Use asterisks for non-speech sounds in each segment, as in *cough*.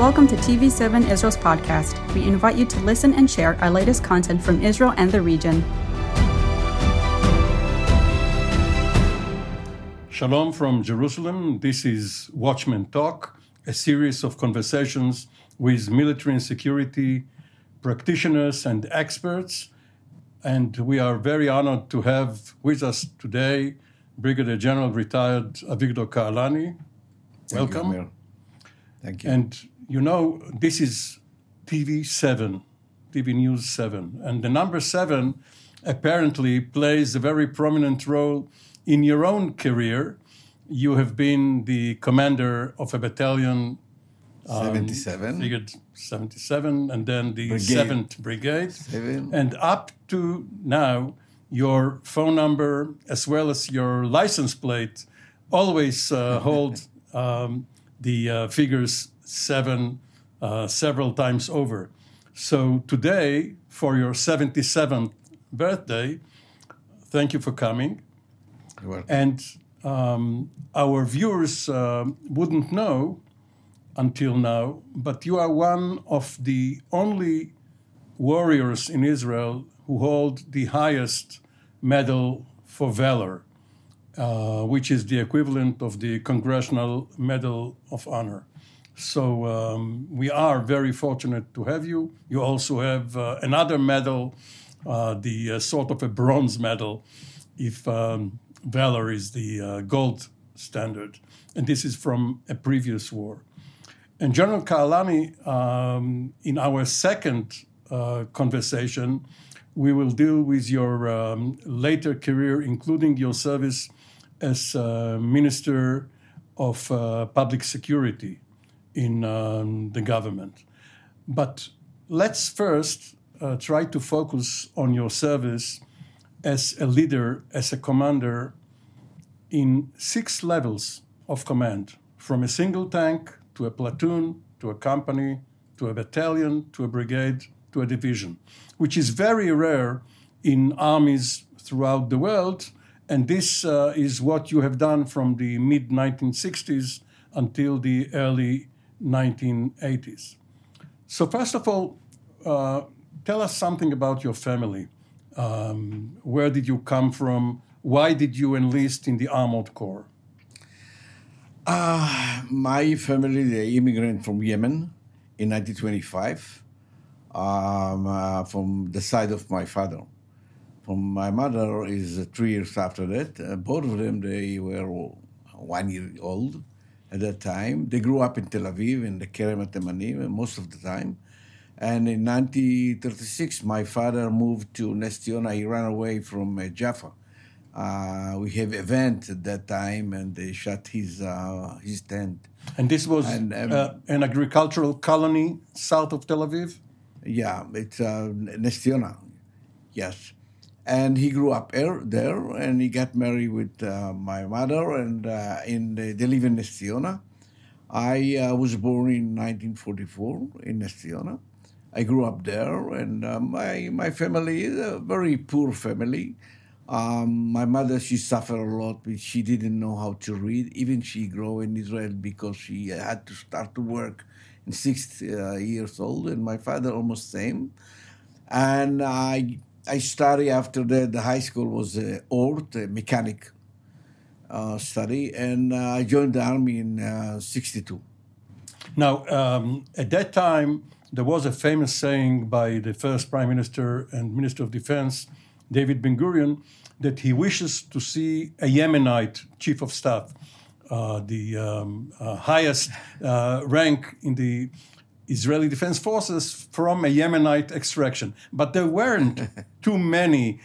Welcome to TV7 Israel's podcast. We invite you to listen and share our latest content from Israel and the region. Shalom from Jerusalem. This is Watchman Talk, a series of conversations with military and security practitioners and experts. And we are very honored to have with us today Brigadier General retired Avigdor Kahalani. Thank Welcome. You, Thank you. And you know, this is TV 7, TV News 7. And the number 7 apparently plays a very prominent role in your own career. You have been the commander of a battalion. um, 77. Figured 77, and then the Brigade. 7th Brigade. Seven. And up to now, your phone number as well as your license plate always uh, hold *laughs* um, the uh, figures seven uh, several times over. So today, for your 77th birthday, thank you for coming. And um, our viewers uh, wouldn't know until now, but you are one of the only warriors in Israel who hold the highest medal for valor, uh, which is the equivalent of the Congressional Medal of Honor. So um, we are very fortunate to have you. You also have uh, another medal, uh, the uh, sort of a bronze medal, if um, valor is the uh, gold standard. And this is from a previous war. And General Kahalani, um, in our second uh, conversation, we will deal with your um, later career, including your service as uh, Minister of Public Security in um, the government. But let's first uh, try to focus on your service as a leader, as a commander in six levels of command from a single tank to a platoon to a company to a battalion to a brigade to a division, which is very rare in armies throughout the world. And this uh, is what you have done from the mid 1960s until the early 1980s. So, first of all, uh, tell us something about your family. Um, where did you come from? Why did you enlist in the Armored Corps? Uh, my family, they immigrant from Yemen in 1925, um, uh, from the side of my father. From my mother is three years after that. Uh, both of them, they were one year old at that time. They grew up in Tel Aviv in the Kerem Temanim most of the time. And in 1936, my father moved to Ness Ziona. He ran away from uh, Jaffa. Uh, we have event at that time, and they shut his uh, his tent. And this was And, um, uh, an agricultural colony south of Tel Aviv? Yeah, it's uh, Ness Ziona. Yes. And he grew up er, there, and he got married with uh, my mother, and uh, in the, they live in Ness Ziona. I uh, was born in 1944 in Ness Ziona. I grew up there, and uh, my my family is a very poor family. Um, my mother, she suffered a lot. She didn't know how to read. Even she grew in Israel because she had to start to work in six uh, years old, and my father almost same. And I I study after that. The high school was uh, a mechanic uh, study, and uh, I joined the army in uh, '62. Now, um, at that time, there was a famous saying by the first Prime Minister and Minister of Defense, David Ben Gurion, that he wishes to see a Yemenite chief of staff, uh, the um, uh, highest uh, rank in the Israeli Defense Forces from a Yemenite extraction. But there weren't *laughs* too many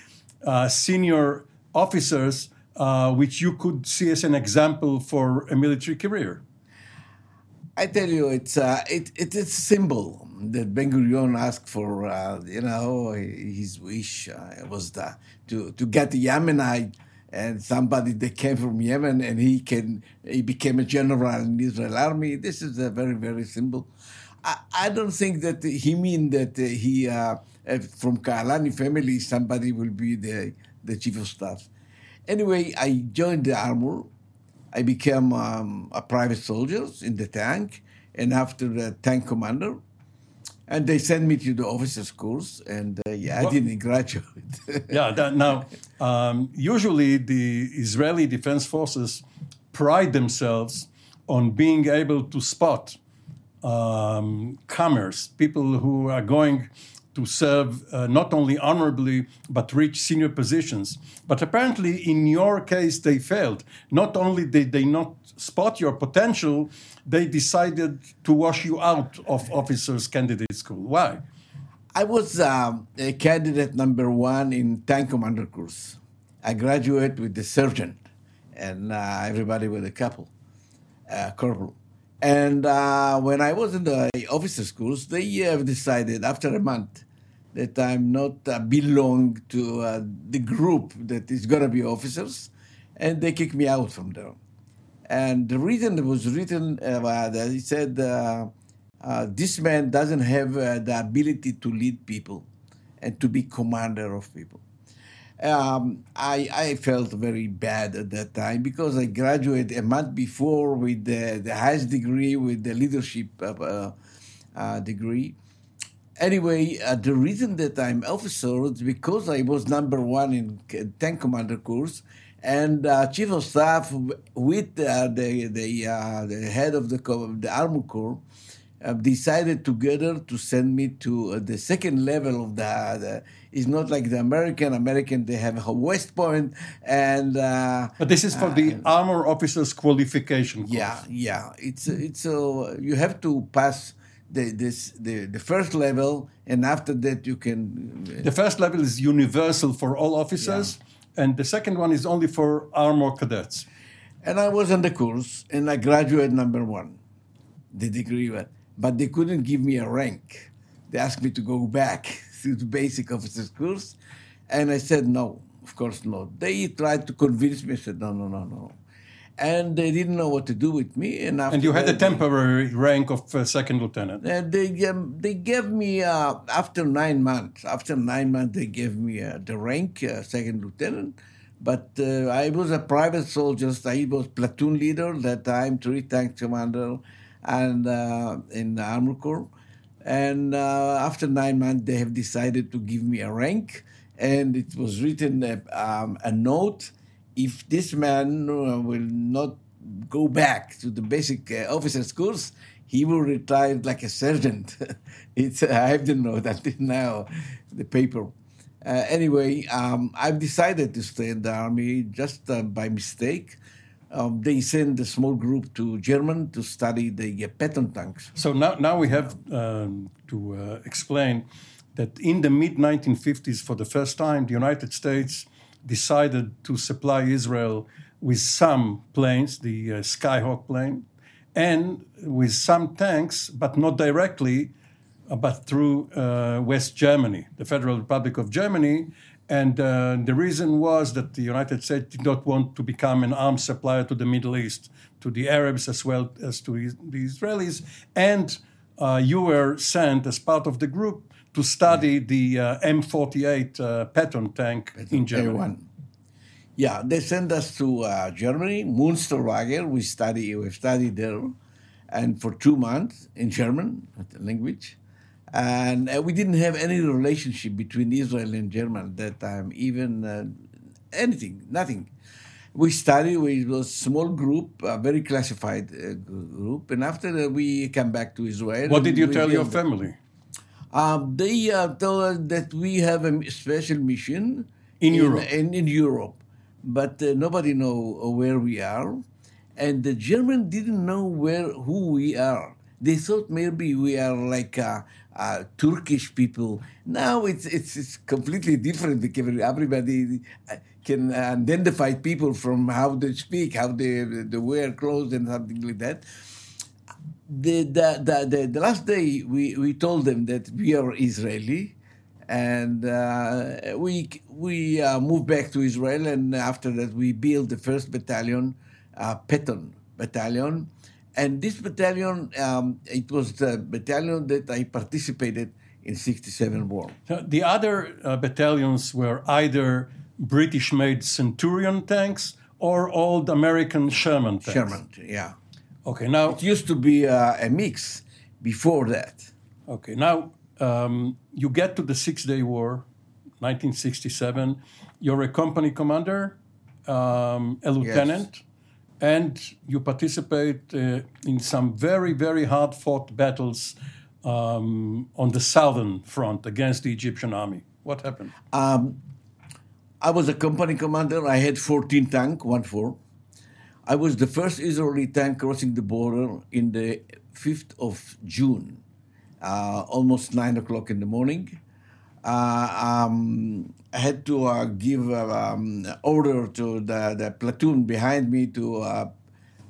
uh, senior officers uh, which you could see as an example for a military career. I tell you, it's uh, it, it it's symbol that Ben Gurion asked for. Uh, you know, his wish uh, was the, to to get the Yemenite and somebody that came from Yemen, and he can he became a general in the Israel army. This is a very very simple. I, I don't think that he mean that uh, he uh, uh, from Kahalani family somebody will be the the chief of staff. Anyway, I joined the armor. I became um, a private soldier in the tank, and after the tank commander. And they sent me to the officers course, and uh, yeah, I didn't *laughs* graduate. Yeah, that, now, um, usually the Israeli Defense Forces pride themselves on being able to spot um, comers, people who are going to serve uh, not only honorably but reach senior positions. But apparently, in your case, they failed. Not only did they not spot your potential, they decided to wash you out of officers' candidate school. Why? I was um, a candidate number one in tank commander course. I graduated with the sergeant, and uh, everybody with a couple, uh, corporal. And uh, when I was in the officer schools, they have decided after a month that I'm not uh, belong to uh, the group that is going to be officers, and they kicked me out from there. And the reason it was written uh, that he said uh, uh, this man doesn't have uh, the ability to lead people and to be commander of people. Um, I, I felt very bad at that time because I graduated a month before with the, the highest degree, with the leadership uh, uh, degree. Anyway, uh, the reason that I'm officer is because I was number one in tank commander course, and uh, chief of staff with uh, the the, uh, the head of the the armor corps uh, decided together to send me to uh, the second level of the, the. It's not like the American. American they have a West Point, and uh, But this is for the armor officers qualification course. yeah, yeah. It's it's uh, you have to pass the this the, the first level, and after that you can. The first level is universal for all officers, and the second one is only for armor cadets. And I was on the course, and I graduated number one, the degree, one. But they couldn't give me a rank. They asked me to go back *laughs* to the basic officers course, and I said no, of course not. They tried to convince me. I said no, no, no, no, and they didn't know what to do with me. And after And you had a that, they- temporary rank of uh, second lieutenant. Uh, they um, they gave me uh, after nine months. After nine months, they gave me uh, the rank uh, second lieutenant. But uh, I was a private soldier. I was platoon leader that time, three tank commander, and uh, in the armor corps. And uh, after nine months, they have decided to give me a rank, and it was written uh, um, a note. If this man uh, will not go back to the basic uh, officers course, he will retire like a sergeant. *laughs* it's I the note until now, the paper. Uh, anyway, um, I've decided to stay in the army just uh, by mistake. Um, they sent a small group to Germany to study the uh, tanks. So now, now we have um, to uh, explain that in the mid 1950s, for the first time, the United States decided to supply Israel with some planes, the uh, Skyhawk plane, and with some tanks, but not directly, uh, but through uh, West Germany, the Federal Republic of Germany. And uh, the reason was that the United States did not want to become an arms supplier to the Middle East, to the Arabs as well as to the Israelis. And uh, you were sent as part of the group to study the uh, M48 uh, Patton tank in Germany. A1. Yeah, they sent us to uh, Germany, Munsterlager. We study, we studied there, and for two months in German the language, and uh, we didn't have any relationship between Israel and Germany at that time, even uh, anything, nothing. We studied. We was a small group, a very classified uh, group, and after that we came back to Israel. What did you tell your family? um, they uh, told us that we have a special mission In Europe. In, in Europe, but uh, nobody know uh, where we are, and the German didn't know where who we are. They thought maybe we are like uh, Turkish people. Now it's it's, it's completely different. Everybody uh, can identify people from how they speak, how they, they wear clothes, and something like that the, the, the, the, last day we, we told them that we are Israeli and uh, we we uh, moved back to Israel and after that we built the first battalion, uh, Patton battalion, and this battalion um, it was the battalion that I participated in '67 war. The other uh, battalions were either British made Centurion tanks or old American Sherman tanks. Sherman, yeah. Okay, now It used to be uh, a mix before that. Okay, now um, you get to the Six Day War, 1967. You're a company commander, um, a lieutenant, and you participate uh, in some very, very hard fought battles um, on the southern front against the Egyptian army. What happened? I was a company commander. I had 14 tank, one four. I was the first Israeli tank crossing the border in the 5th of June, uh, almost 9 o'clock in the morning. Uh, um, I had to uh, give uh, um, order to the, the platoon behind me to uh,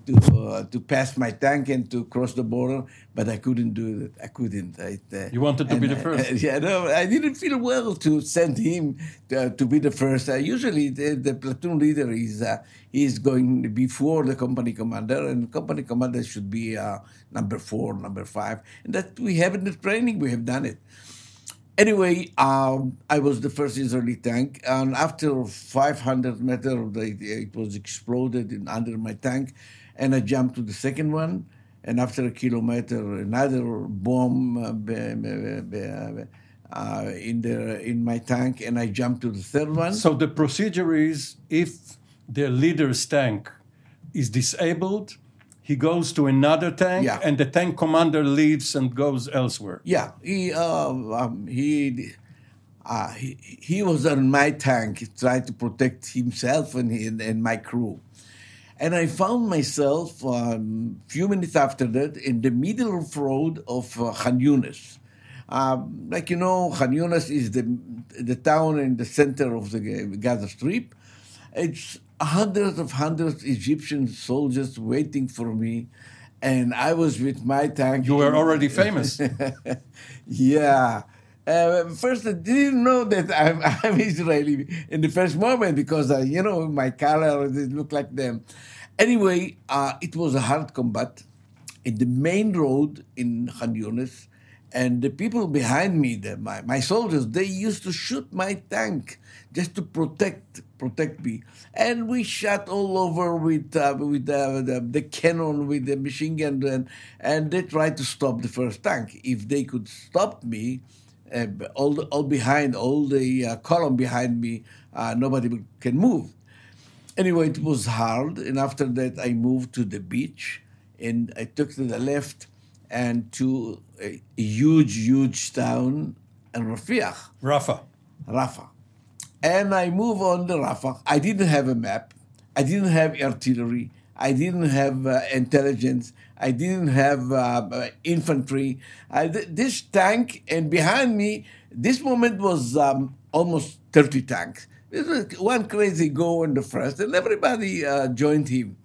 to uh, to pass my tank and to cross the border, but I couldn't do it. I couldn't. I, uh, You wanted to be the first. uh, *laughs* yeah, no, I didn't feel well to send him to, to be the first. Uh, usually, the, the platoon leader is uh, is going before the company commander, and company commander should be uh, number four, number five, and that we have in the training. We have done it. Anyway, um, I was the first Israeli tank, and after 500 meters, it was exploded in, under my tank, and I jumped to the second one. And after a kilometer, another bomb uh, uh, in the in my tank, and I jumped to the third one. So the procedure is if the leader's tank is disabled, he goes to another tank, Yeah. and the tank commander leaves and goes elsewhere. Yeah, he uh, um, he, uh, he he was on my tank, he tried to protect himself and and, and my crew, and I found myself a um, few minutes after that in the middle of road of uh, Khan Yunis. Um, like you know, Khan Yunis is the the town in the center of the Gaza Strip. It's hundreds of hundreds of Egyptian soldiers waiting for me, and I was with my tank. You were already famous. *laughs* Yeah. Uh, first, I didn't know that I'm, *laughs* I'm Israeli in the first moment because, uh, you know, my color it looked like them. Anyway, uh, it was a hard combat in the main road in Khan Yunis, and the people behind me, the, my, my soldiers, they used to shoot my tank just to protect protect me, and we shot all over with uh, with uh, the, the cannon, with the machine gun, and, and they tried to stop the first tank. If they could stop me, uh, all the, all behind, all the uh, column behind me, uh, nobody can move. Anyway, it was hard, and after that, I moved to the beach, and I took to the left and to a huge, huge town, in Rafiah, Rafa. Rafah. And I move on the Rafah. I didn't have a map. I didn't have artillery. I didn't have uh, intelligence. I didn't have uh, uh, infantry. I, th- this tank, and behind me, this moment was um, almost 30 tanks. It was one crazy go in the first, and everybody uh, joined him.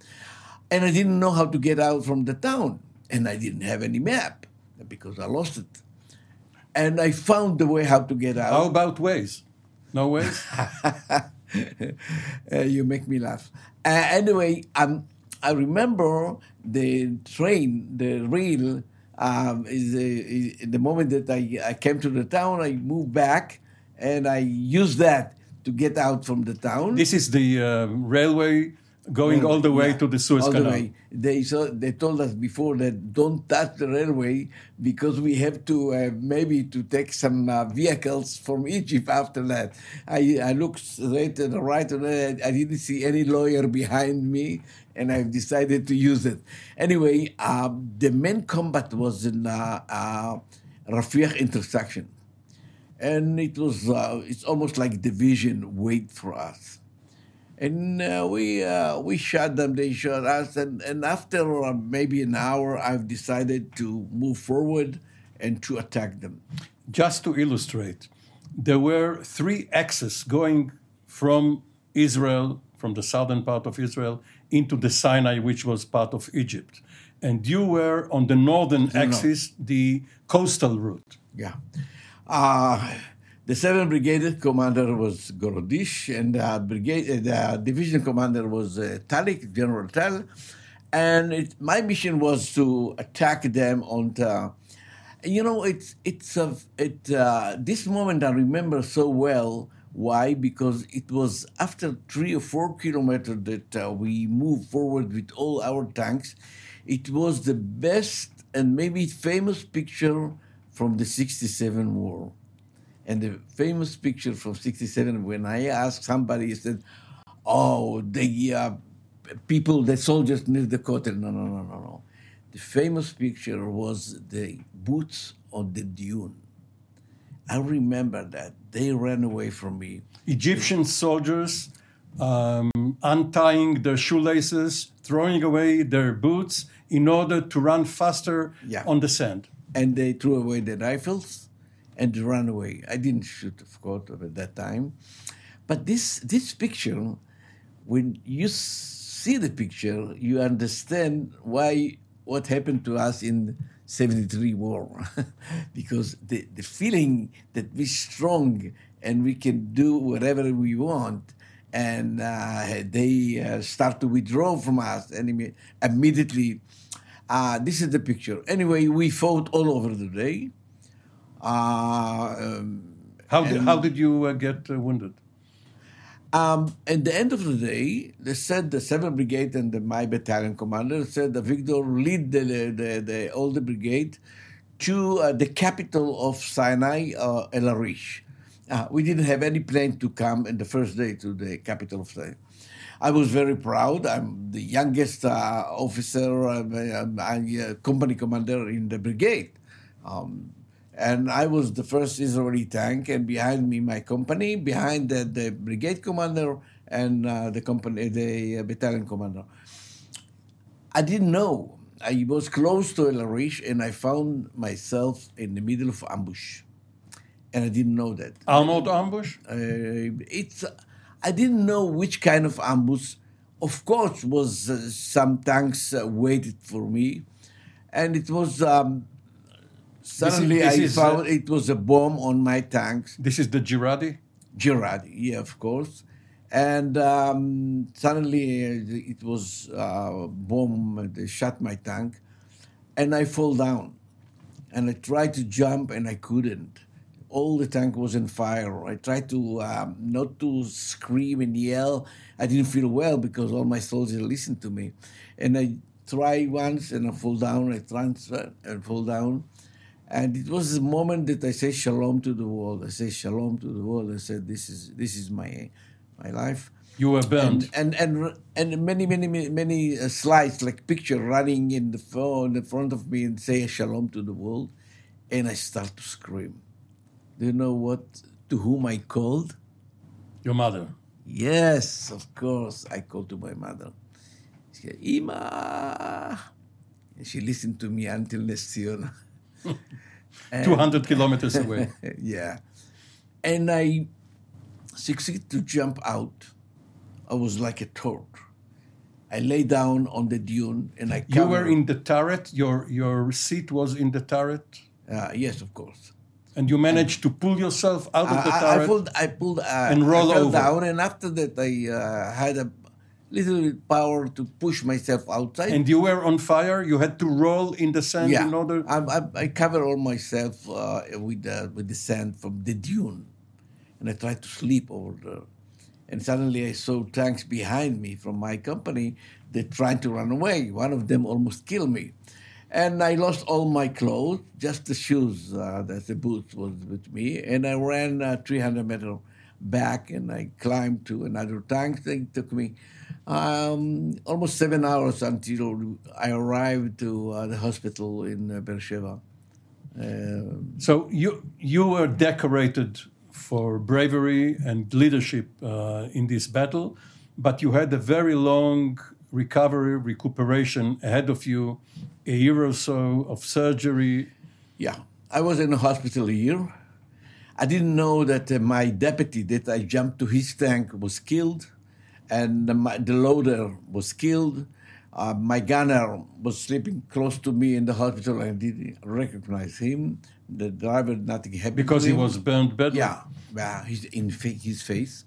And I didn't know how to get out from the town. And I didn't have any map because I lost it. And I found the way how to get out. How about Waze? No Waze? *laughs* Uh, you make me laugh. Uh, anyway, um, I remember the train, the rail, um, is, uh, is the moment that I, I came to the town, I moved back and I used that to get out from the town. this is the uh, railway going all the way Yeah, to the Suez all the way. They so they told us before that don't touch the railway because we have to uh, maybe to take some uh, vehicles from Egypt after that. I I looked straight to the right and I, I didn't see any lawyer behind me, and I've decided to use it. Anyway, uh, the main combat was in uh, uh, Rafiah intersection, and it was uh, it's almost like division wait for us and uh, we uh, we shot them. They shot us, and and after uh, maybe an hour, I've decided to move forward and to attack them. Just to illustrate, there were three axes going from Israel, from the southern part of Israel, into the Sinai, which was part of Egypt. And you were on the northern axis, the coastal route. Yeah. The 7th Brigade commander was Gorodish, and the, brigade, uh, the division commander was uh, Talik, General Tal. And it, my mission was to attack them on the. You know, it's it's a it. Uh, this moment I remember so well Why? Because it was after three or four kilometers that uh, we moved forward with all our tanks. It was the best and maybe famous picture from the 67 war. And the famous picture from 67, when I asked somebody, he said, Oh, the uh, people, the soldiers near the Kotel. No, no, no, no, no. The famous picture was the boots on the dune. I remember that. They ran away from me. Egyptian soldiers um, untying their shoelaces, throwing away their boots in order to run faster Yeah. on the sand. and they threw away the rifles and run away. I didn't shoot, of course, at that time. But this this picture, when you see the picture, you understand why what happened to us in 73 war. *laughs* because the, the feeling that we're strong and we can do whatever we want and uh, they uh, start to withdraw from us and imme- immediately uh, this is the picture. Anyway, we fought all over the day. Uh, um, How did, how did you uh, get uh, wounded? um, at the end of the day, they said the 7th Brigade and the, my battalion commander said that Victor lead the, the, the, the brigade to uh, the capital of Sinai, uh, El Arish. Uh, we didn't have any plane to come in the first day to the capital of Sinai. I was very proud. I'm the youngest uh, officer, uh, I'm, I'm company commander in the brigade. Um, and I was the first Israeli tank, and behind me, my company, behind the, the brigade commander and uh, the company, the uh, battalion commander. I didn't know. I was close to El Arish, and I found myself in the middle of ambush, and I didn't know that. Arnold ambush? Uh, it's I didn't know which kind of ambush. Of course, was uh, some tanks uh, waited for me, and it was um, suddenly this I found uh, it was a bomb on my tanks. This is the Jiradi? Jiradi, yeah, of course. And um, suddenly uh, it was a bomb, they shot my tank, and I fall down. And I tried to jump and I couldn't. All the tank was in fire. I tried to um, not to scream and yell. I didn't feel well because all my soldiers listened to me. And I try once and I fall down. I transfer and fall down. And it was the moment that I say shalom to the world. I say shalom to the world. I said, "This is this is my my life." You were burned. And and and, and many many many, many uh, slides like picture running in the phone in front of me and say shalom to the world, and I start to scream. Do you know what to whom I called? Your mother. Yes, of course. I called to my mother. She said, Ima. And she listened to me until Ness Ziona. *laughs* 200 kilometers *laughs* away. yeah. And I succeeded to jump out. I was like a torch. I lay down on the dune and I You were in the turret. Your your seat was in the turret, Uh, yes, of course. and you managed to pull yourself out of the turret. I, I pulled, I pulled, uh, And roll I fell over. down, and after that, I uh, had a little bit power to push myself outside. and you were on fire. You had to roll in the sand yeah, in order. I, I, I cover all myself uh, with uh, with the sand from the dune, and I tried to sleep over there. And suddenly I saw tanks behind me from my company. They tried to run away. One of them almost killed me, and I lost all my clothes, just the shoes, uh, that the boots was with me, and I ran uh, 300 meter back, and I climbed to another tank. They took me um, almost seven hours until I arrived to uh, the hospital in uh, Beersheba. Um, So you you were decorated for bravery and leadership uh, in this battle, but you had a very long recovery recuperation ahead of you, a year or so of surgery. yeah, I was in the hospital a year. I didn't know that uh, my deputy that I jumped to his tank was killed, and the, the loader was killed. Uh, my gunner was sleeping close to me in the hospital. I didn't recognize him. The driver, nothing happened Because he was burned badly. Yeah, yeah, he's in his face.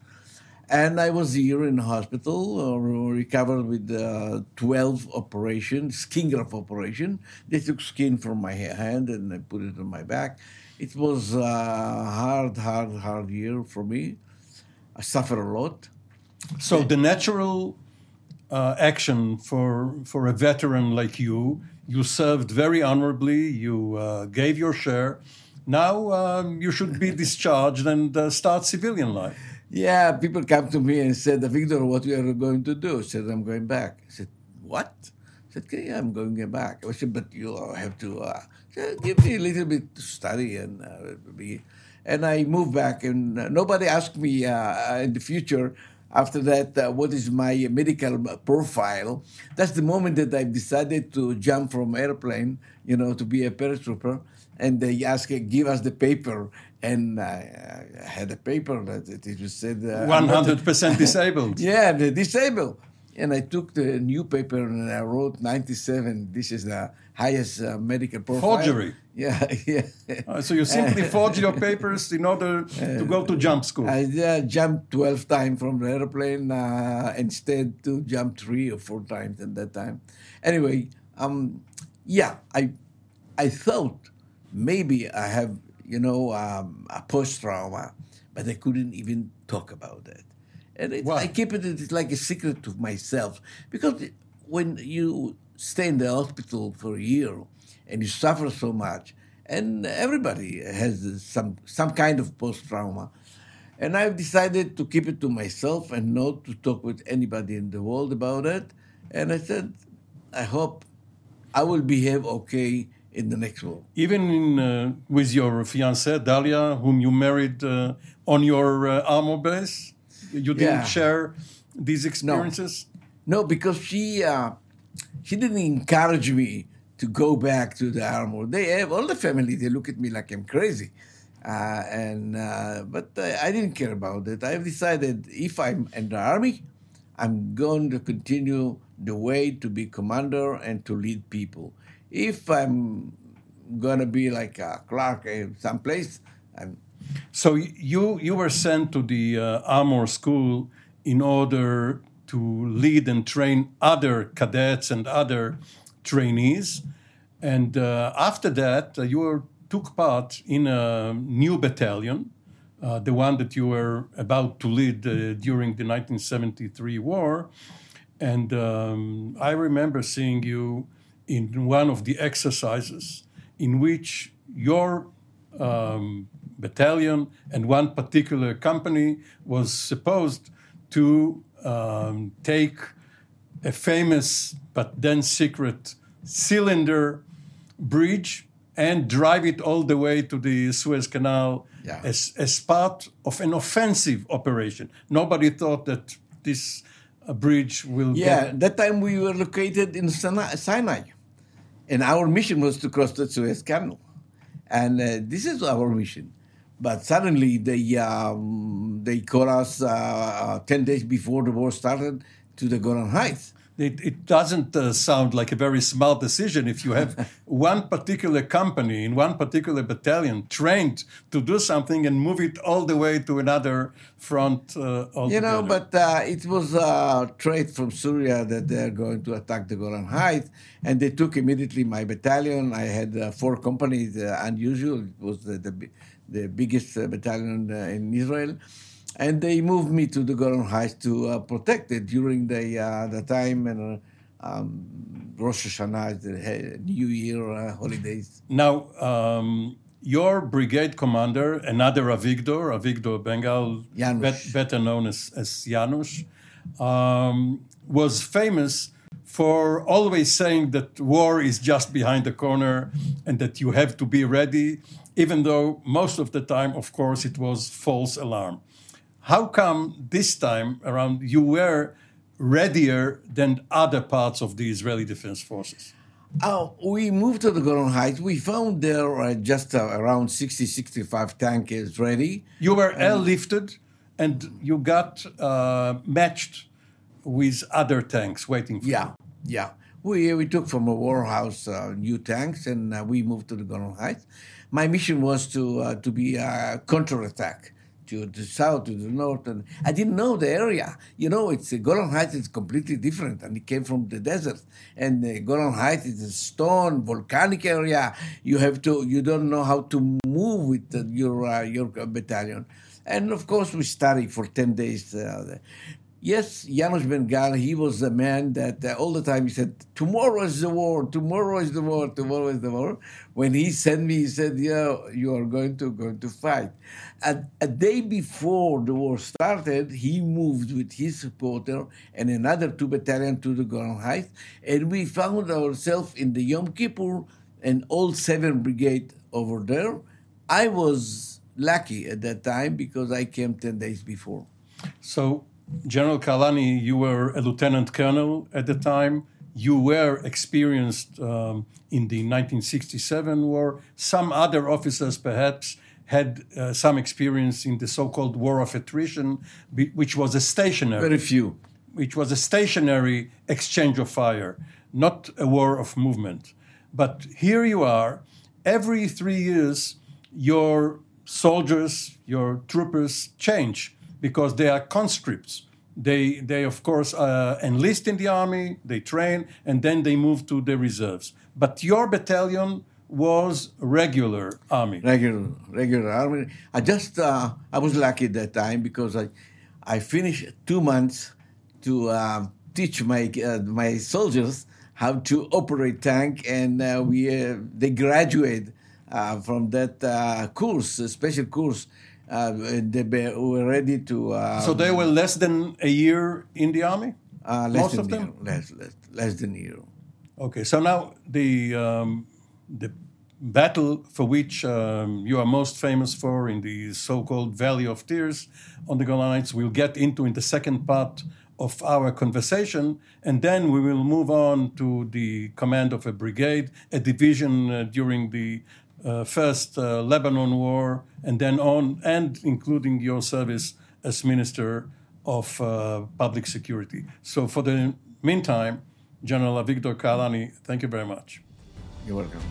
And I was here in the hospital, uh, recovered with uh, 12 operations, skin graft operation. They took skin from my hand and they put it on my back. It was a hard, hard, hard year for me. I suffered a lot. So the natural uh, action for for a veteran like you, you served very honorably. You uh, gave your share. Now um, you should be *laughs* discharged and uh, start civilian life. Yeah, people come to me and said, Victor, what we are going to do? I said, I'm going back. I said, what? I said, okay, yeah, I'm going back. I said, but you have to uh, give me a little bit to study and uh, be. And I moved back, and uh, nobody asked me uh, in the future after that, uh, what is my medical profile? That's the moment that I decided to jump from airplane, you know, to be a paratrooper. And they asked, give us the paper. And I, I had a paper that it was said... Uh, 100% disabled. *laughs* yeah, disabled. And I took the new paper and I wrote 97. This is the highest uh, medical profile. Forgery. Yeah, *laughs* yeah. Uh, so you simply forged your papers in order *laughs* to go to jump school. I uh, jumped 12 times from the airplane uh, instead to jump three or four times at that time. Anyway, um, yeah, I, I thought maybe I have, you know, um, a post trauma, but I couldn't even talk about it. And it, I keep it it's like a secret to myself because when you stay in the hospital for a year and you suffer so much, and everybody has some some kind of post trauma, and I've decided to keep it to myself and not to talk with anybody in the world about it. And I said, I hope I will behave okay in the next world. Even in, uh, with your fiancée Dalia, whom you married uh, on your uh, armor base, you didn't yeah. share these experiences. No, no because she uh, she didn't encourage me to go back to the armor. They have all the family. They look at me like I'm crazy, uh, and uh, but I didn't care about it. I've decided if I'm in the army, I'm going to continue the way to be commander and to lead people. If I'm gonna be like a clerk in someplace, I'm. So you you were sent to the uh, armor school in order to lead and train other cadets and other trainees. And uh, after that, uh, you were, took part in a new battalion, uh, the one that you were about to lead uh, during the 1973 war. And um, I remember seeing you in one of the exercises in which your um, battalion and one particular company was supposed to um, take a famous but then secret cylinder bridge and drive it all the way to the Suez Canal yeah. as, as part of an offensive operation. Nobody thought that this uh, bridge will. Yeah, get... that time we were located in Sinai, and our mission was to cross the Suez Canal, and uh, this is our mission. But suddenly they um, they called us uh, uh, ten days before the war started to the Golan Heights. It, it doesn't uh, sound like a very smart decision if you have *laughs* one particular company in one particular battalion trained to do something and move it all the way to another front. Uh, you know, but uh, it was a threat from Syria that they're going to attack the Golan Heights, and they took immediately my battalion. I had uh, four companies, uh, unusual. It was the, the the biggest uh, battalion uh, in Israel. And they moved me to the Golan Heights to uh, protect it during the, the time and um, Rosh Hashanah, the New Year holidays. Now, um, your brigade commander, another Avigdor, Avigdor Ben Gal, bet, better known as, as Janusz, um, was famous for always saying that war is just behind the corner and that you have to be ready even though most of the time, of course, it was false alarm. How come this time around you were readier than other parts of the Israeli Defense Forces? Oh, we moved to the Golan Heights. We found there uh, just uh, around 60, 65 tankers ready. You were airlifted and you got uh, matched with other tanks waiting for yeah, you. Yeah, yeah. We, we took from a warehouse uh, new tanks and uh, we moved to the Golan Heights my mission was to uh, to be a counterattack to the south, to the north, and I didn't know the area. You know, it's uh, Golan Heights is completely different, and it came from the desert. And uh, Golan Heights is a stone, volcanic area. You have to, you don't know how to move with uh, your uh, your battalion. And of course, we studied for 10 days. Uh, yes, Janusz Ben Gal, he was the man that uh, all the time he said, Tomorrow is the war, tomorrow is the war, tomorrow is the war. When he sent me, he said, Yeah, you are going to going to fight. And a day before the war started, he moved with his supporter and another two battalion to the Golan Heights, and we found ourselves in the Yom Kippur and all seven brigade over there. I was lucky at that time because I came 10 days before. So, General Kahalani, you were a lieutenant colonel at the time. You were experienced um, in the 1967 war. Some other officers, perhaps, had uh, some experience in the so-called war of attrition, which was a stationary. Very few. Which was a stationary exchange of fire, not a war of movement. But here you are. Every three years, your soldiers, your troopers change because they are conscripts. They, they of course, uh, enlist in the army, they train, and then they move to the reserves. But your battalion was regular army. Regular, regular army. I just, uh, I was lucky at that time because I, I finished two months to uh, teach my uh, my soldiers how to operate tank, and uh, we uh, they graduate from that course, special course. Uh, they were ready to. Um, so they were less than a year in the army. Most of them, less, less, less than a year. Okay, so now the um, the battle for which um, you are most famous for in the so-called Valley of Tears on the Golan Heights, we'll get into in the second part of our conversation, and then we will move on to the command of a brigade, a division uh, during the uh, first uh, Lebanon war, and then on, and including your service as Minister of uh, Public Security. So, for the meantime, General Avigdor Kahalani, thank you very much. You're welcome.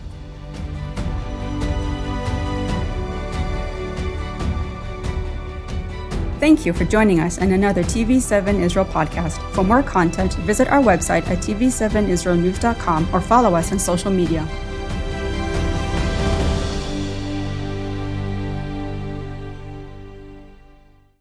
Thank you for joining us in another TV7 Israel podcast. For more content, visit our website at tv7israelnews.com or follow us on social media.